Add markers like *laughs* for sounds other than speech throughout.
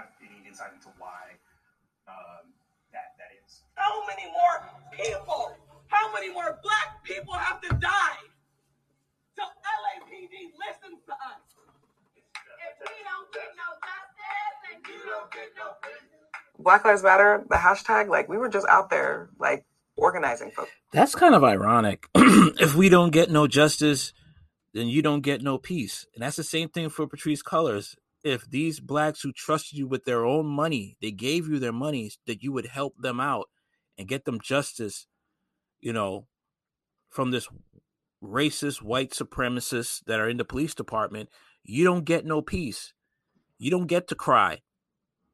have any insight into why um, that that is? How many more people? How many more black people have to die till LAPD listens to us? If we don't get no justice, then you don't get no business. Black Lives Matter, the hashtag, like we were just out there like organizing folks. That's kind of ironic. *clears throat* if we don't get no justice, then you don't get no peace. And that's the same thing for Patrisse Cullors. If these blacks who trusted you with their own money, they gave you their money that you would help them out and get them justice, you know, from this racist white supremacists that are in the police department, you don't get no peace. You don't get to cry.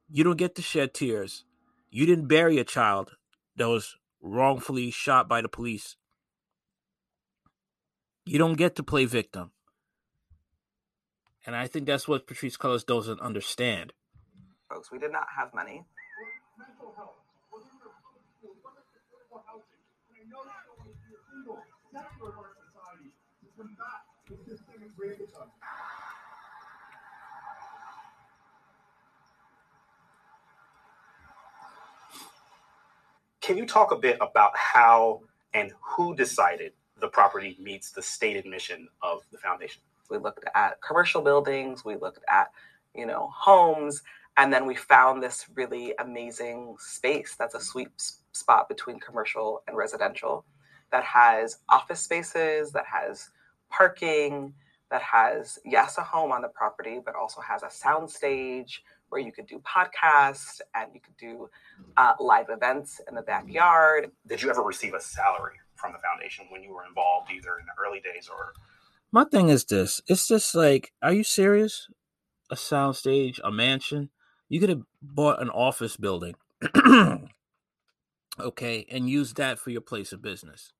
You don't get to shed tears. You didn't bury a child that was wrongfully shot by the police. You don't get to play victim. And I think that's what Patrisse Cullors doesn't understand. Folks, we did not have money. Can you talk a bit about how and who decided the property meets the stated mission of the foundation? We looked at commercial buildings, we looked at, you know, homes, and then we found this really amazing space that's a sweet spot between commercial and residential that has office spaces, that has parking, that has, yes, a home on the property, but also has a sound stage where you could do podcasts and you could do uh, live events in the backyard. Did you ever receive a salary from the foundation when you were involved, either in the early days or? My thing is this it's just like, are you serious? A soundstage, a mansion? You could have bought an office building, *clears throat* okay, and used that for your place of business.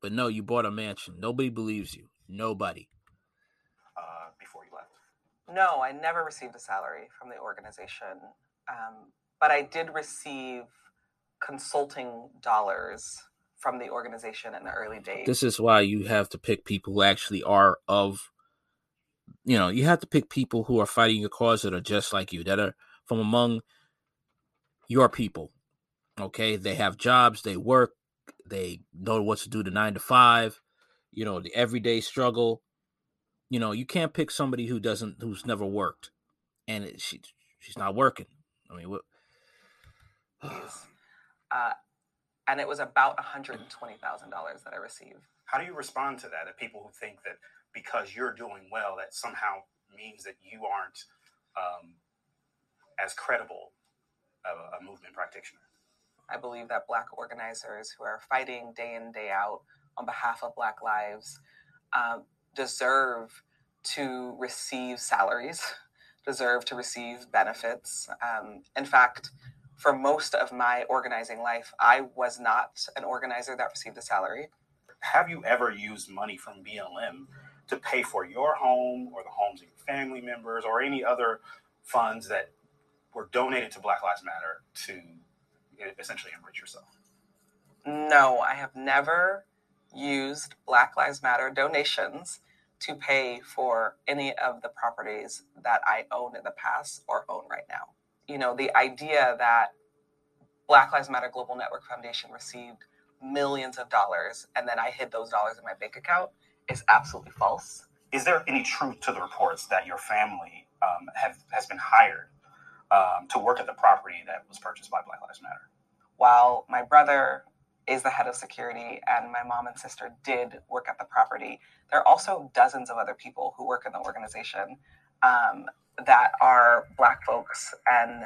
But no, you bought a mansion. Nobody believes you. Nobody. uh, before you left. No, I never received a salary from the organization, um, but I did receive consulting dollars from the organization in the early days. This is why you have to pick people who actually are of, you know, you have to pick people who are fighting your cause that are just like you, that are from among your people. Okay. They have jobs, they work, they know what to do the nine to five, you know, the everyday struggle. You know, you can't pick somebody who doesn't, who's never worked and it, she, she's not working. I mean, what? uh, and it was about $120,000 that I received. How do you respond to that? That people who think that because you're doing well, that somehow means that you aren't um, as credible a, a movement practitioner. I believe that Black organizers who are fighting day in, day out on behalf of Black lives um, deserve to receive salaries, *laughs* deserve to receive benefits. Um, in fact, for most of my organizing life, I was not an organizer that received a salary. Have you ever used money from BLM to pay for your home or the homes of your family members or any other funds that were donated to Black Lives Matter to essentially enrich yourself? No, I have never used Black Lives Matter donations to pay for any of the properties that I own in the past or own right now. You know, the idea that Black Lives Matter Global Network Foundation received millions of dollars and then I hid those dollars in my bank account is absolutely false. Is there any truth to the reports that your family um, have has been hired um, to work at the property that was purchased by Black Lives Matter? While my brother is the head of security and my mom and sister did work at the property, there are also dozens of other people who work in the organization um, that are Black folks and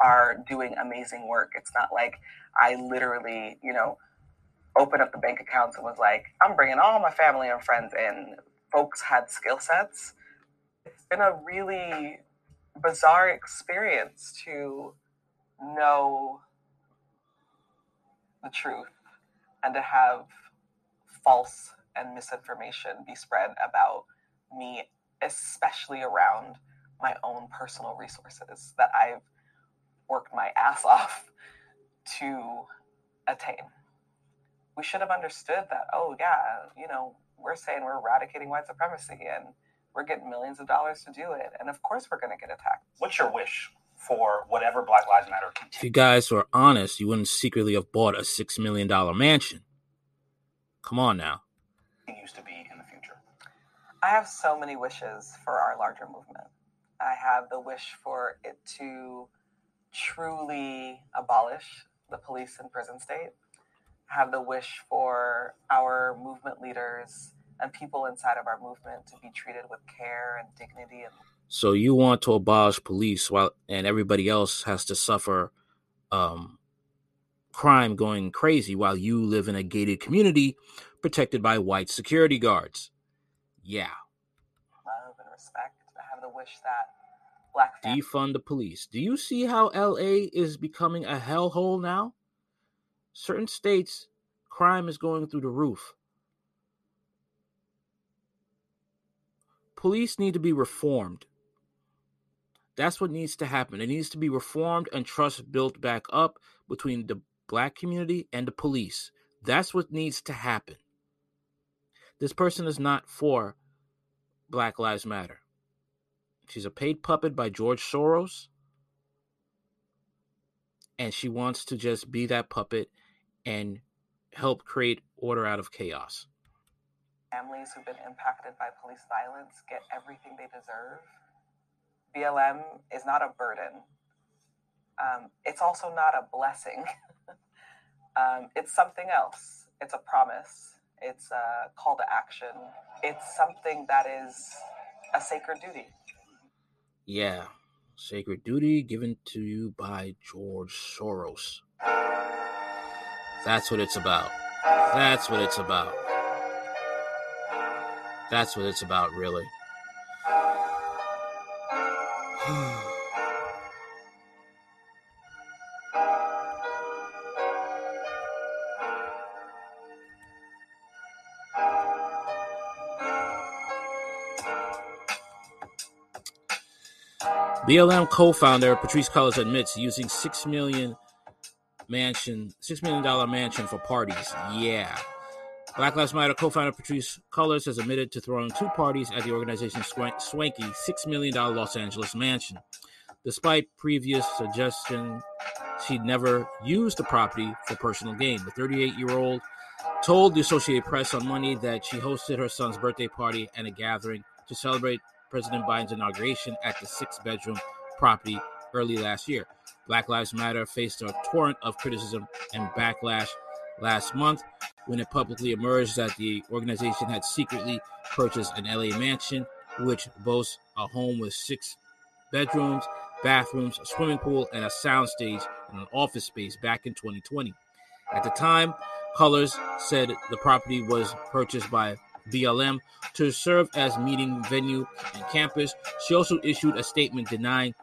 are doing amazing work. It's not like I literally, you know, opened up the bank accounts and was like, I'm bringing all my family and friends in. Folks had skill sets. It's been a really bizarre experience to know the truth and to have false and misinformation be spread about me, especially around my own personal resources that I've worked my ass off to attain. We should have understood that, oh, yeah, you know, we're saying we're eradicating white supremacy and we're getting millions of dollars to do it. And of course, we're going to get attacked. What's your wish for whatever Black Lives Matter. If you guys were honest, you wouldn't secretly have bought a six million dollar mansion. Come on now. Continues to be in the future. I have so many wishes for our larger movement. I have the wish for it to truly abolish the police and prison state. I have the wish for our movement leaders and people inside of our movement to be treated with care and dignity and So you want to abolish police while and everybody else has to suffer um, crime going crazy while you live in a gated community protected by white security guards. Yeah. That black families Defund the police. Do you see how LA is becoming a hellhole now? Certain states, crime is going through the roof. Police need to be reformed. That's what needs to happen. It needs to be reformed and trust built back up between the black community and the police. That's what needs to happen. This person is not for Black Lives Matter. She's a paid puppet by George Soros. And she wants to just be that puppet and help create order out of chaos. families who've been impacted by police violence get everything they deserve. BLM is not a burden. Um, it's also not a blessing. *laughs* um, it's something else. It's a promise. It's a call to action. It's something that is a sacred duty. Yeah. Sacred duty given to you by George Soros. That's what it's about. That's what it's about. That's what it's about, really. BLM co-founder Patrisse Cullors admits using six million mansion, six million dollar mansion for parties. Yeah. Black Lives Matter co-founder Patrisse Cullors has admitted to throwing two parties at the organization's swanky six million dollar Los Angeles mansion, despite previous suggestion she'd never used the property for personal gain. The 38-year-old told the Associated Press on Monday that she hosted her son's birthday party and a gathering to celebrate President Biden's inauguration at the six bedroom property early last year. Black Lives Matter faced a torrent of criticism and backlash last month when it publicly emerged that the organization had secretly purchased an LA mansion, which boasts a home with six bedrooms, bathrooms, a swimming pool, and a soundstage and an office space back in 2020. At the time, Cullors said the property was purchased by BLM to serve as meeting venue and campus. She also issued a statement denying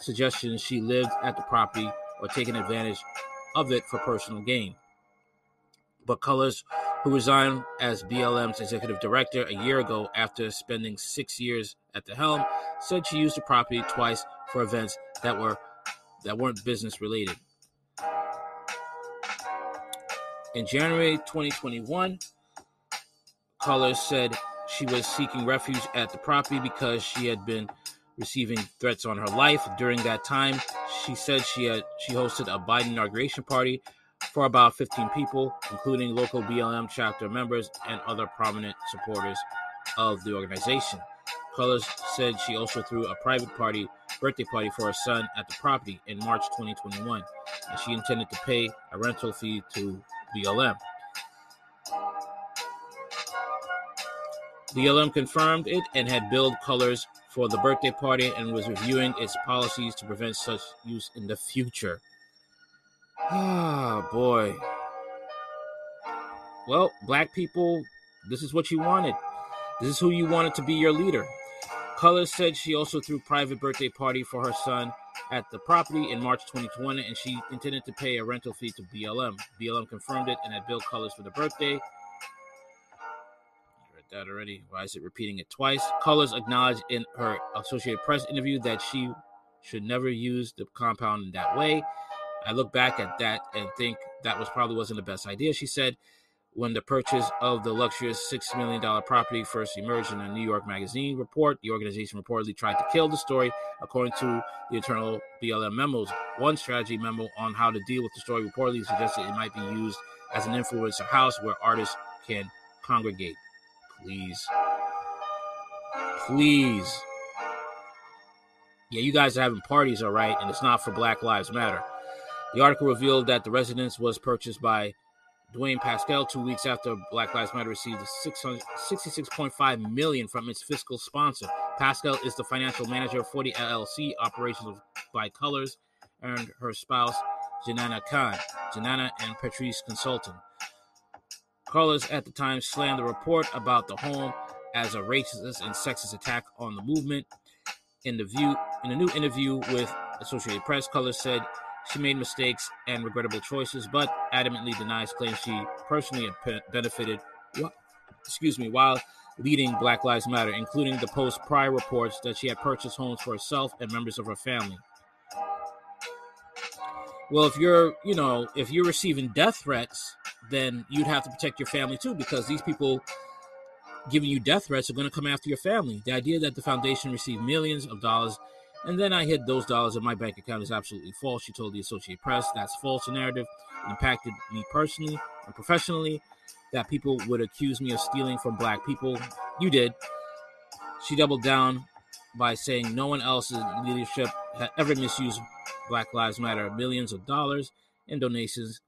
suggestions she lived at the property or taken advantage of it for personal gain. But Cullors, who resigned as BLM's executive director a year ago after spending six years at the helm, said she used the property twice for events that were that weren't business related. In January 2021, Cullors said she was seeking refuge at the property because she had been receiving threats on her life. During that time, she said she had she hosted a Biden inauguration party for about 15 people, including local BLM chapter members and other prominent supporters of the organization. Cullors said she also threw a private party, birthday party for her son at the property in March 2021, and she intended to pay a rental fee to BLM. BLM confirmed it and had billed Cullors for the birthday party and was reviewing its policies to prevent such use in the future. Ah, boy. Well, black people, this is what you wanted. This is who you wanted to be your leader. Cullors said she also threw private birthday party for her son at the property in March 2020, and she intended to pay a rental fee to BLM. BLM confirmed it and had billed Cullors for the birthday. That already. Why is it repeating it twice? Cullors acknowledged in her Associated Press interview that she should never use the compound in that way. I look back at that and think that was probably wasn't the best idea. She said, when the purchase of the luxurious $6 million property first emerged in a New York Magazine report. The organization reportedly tried to kill the story, according to the internal BLM memos. One strategy memo on how to deal with the story reportedly suggested it might be used as an influencer house where artists can congregate. Please. Please. Yeah, you guys are having parties, all right, and it's not for Black Lives Matter. The article revealed that the residence was purchased by Dwayne Pascal two weeks after Black Lives Matter received 66.5 million from its fiscal sponsor. Pascal is the financial manager of 40 LLC operations by Cullors, and her spouse Janaya Khan, Janaya and Patrisse Consulting. Cullors at the time slammed the report about the home as a racist and sexist attack on the movement. In the view, in a new interview with Associated Press, Cullors said she made mistakes and regrettable choices, but adamantly denies claims she personally benefited, excuse me, while leading Black Lives Matter, including the post prior reports that she had purchased homes for herself and members of her family. Well, if you're, you know, if you're receiving death threats, then you'd have to protect your family too, because these people giving you death threats are going to come after your family. The idea that the foundation received millions of dollars and then I hid those dollars in my bank account is absolutely false. She told the Associated Press that's false narrative. It impacted me personally and professionally. That people would accuse me of stealing from black people. You did. She doubled down by saying no one else in leadership had ever misused Black Lives Matter millions of dollars in donations,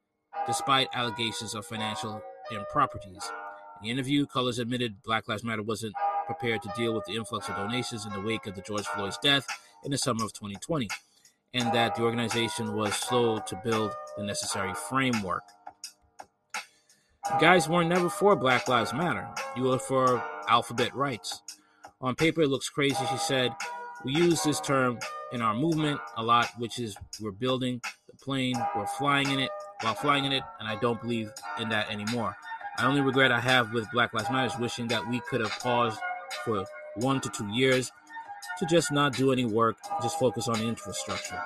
despite allegations of financial improprieties. In the interview, Cullors admitted Black Lives Matter wasn't prepared to deal with the influx of donations in the wake of the George Floyd's death in the summer of 2020, and that the organization was slow to build the necessary framework. Guys weren't never for Black Lives Matter. You were for alphabet rights. On paper, it looks crazy, she said. We use this term in our movement a lot, which is we're building the plane, we're flying in it while flying in it, and I don't believe in that anymore. I only regret I have with Black Lives Matter is wishing that we could have paused for one to two years to just not do any work, just focus on infrastructure.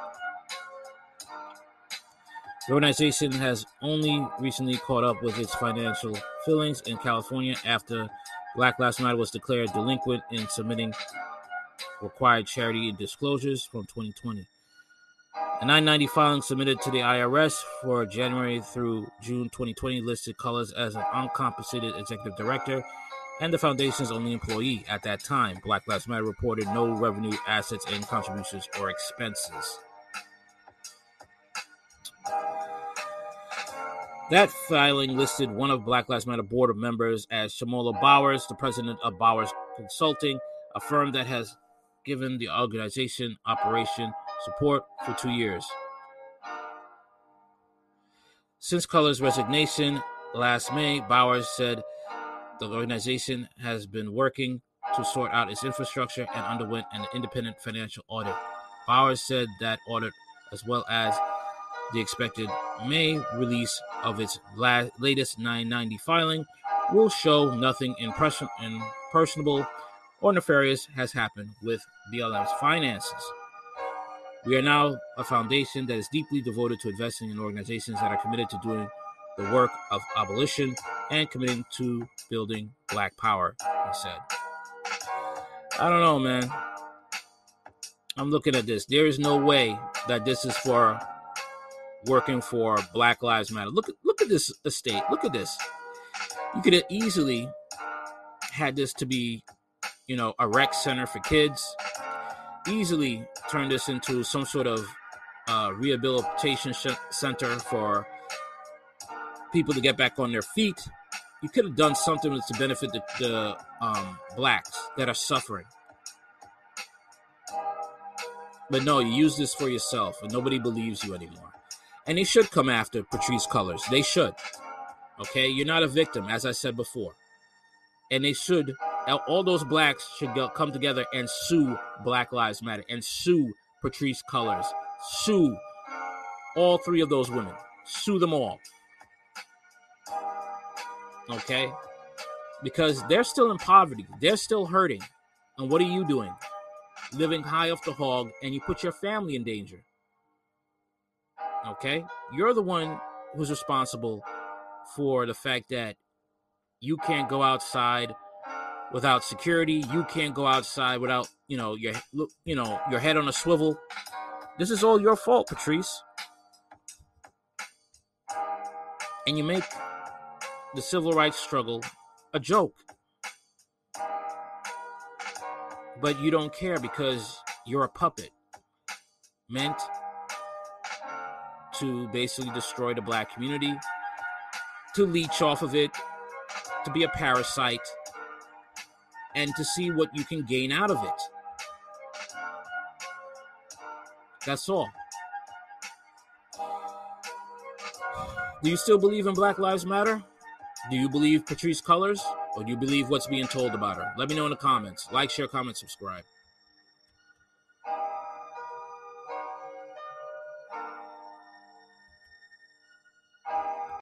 The organization has only recently caught up with its financial fillings in California after Black Lives Matter was declared delinquent in submitting required charity disclosures from 2020. A 990 filing submitted to the IRS for January through June 2020 listed Cullors as an uncompensated executive director and the foundation's only employee at that time. Black Lives Matter reported no revenue, assets, and contributions or expenses. That filing listed one of Black Lives Matter board of members as Shamola Bowers, the president of Bowers Consulting, a firm that has given the organization operation support for two years. Since Cullors' resignation last May, Bowers said the organization has been working to sort out its infrastructure and underwent an independent financial audit. Bowers said that audit, as well as the expected May release of its la- latest 990 filing, will show nothing impression- impersonable or nefarious has happened with BLM's finances. We are now a foundation that is deeply devoted to investing in organizations that are committed to doing the work of abolition and committing to building black power, he said. I don't know, man. I'm looking at this. There is no way that this is for working for Black Lives Matter. Look look at this estate. Look at this. You could have easily had this to be, you know, a rec center for kids. Easily turn this into some sort of uh, rehabilitation sh- center for people to get back on their feet. You could have done something to benefit the, the um, blacks that are suffering. But no, you use this for yourself, and nobody believes you anymore. And they should come after Patrisse Cullors. They should. Okay, you're not a victim, as I said before. And they should. All those blacks should go, come together and sue Black Lives Matter and sue Patrisse Cullors. Sue all three of those women. Sue them all okay? Because they're still in poverty, they're still hurting. And what are you doing? Living high off the hog, and you put your family in danger. Okay? You're the one who's responsible for the fact that you can't go outside without security. You can't go outside without, you know, your you know, your head on a swivel. This is all your fault, Patrisse. And you make the civil rights struggle a joke. But you don't care because you're a puppet meant to basically destroy the black community, to leech off of it, to be a parasite, and to see what you can gain out of it. That's all. Do you still believe in Black Lives Matter? Do you believe Patrisse Cullors? Or do you believe what's being told about her? Let me know in the comments. Like, share, comment, subscribe.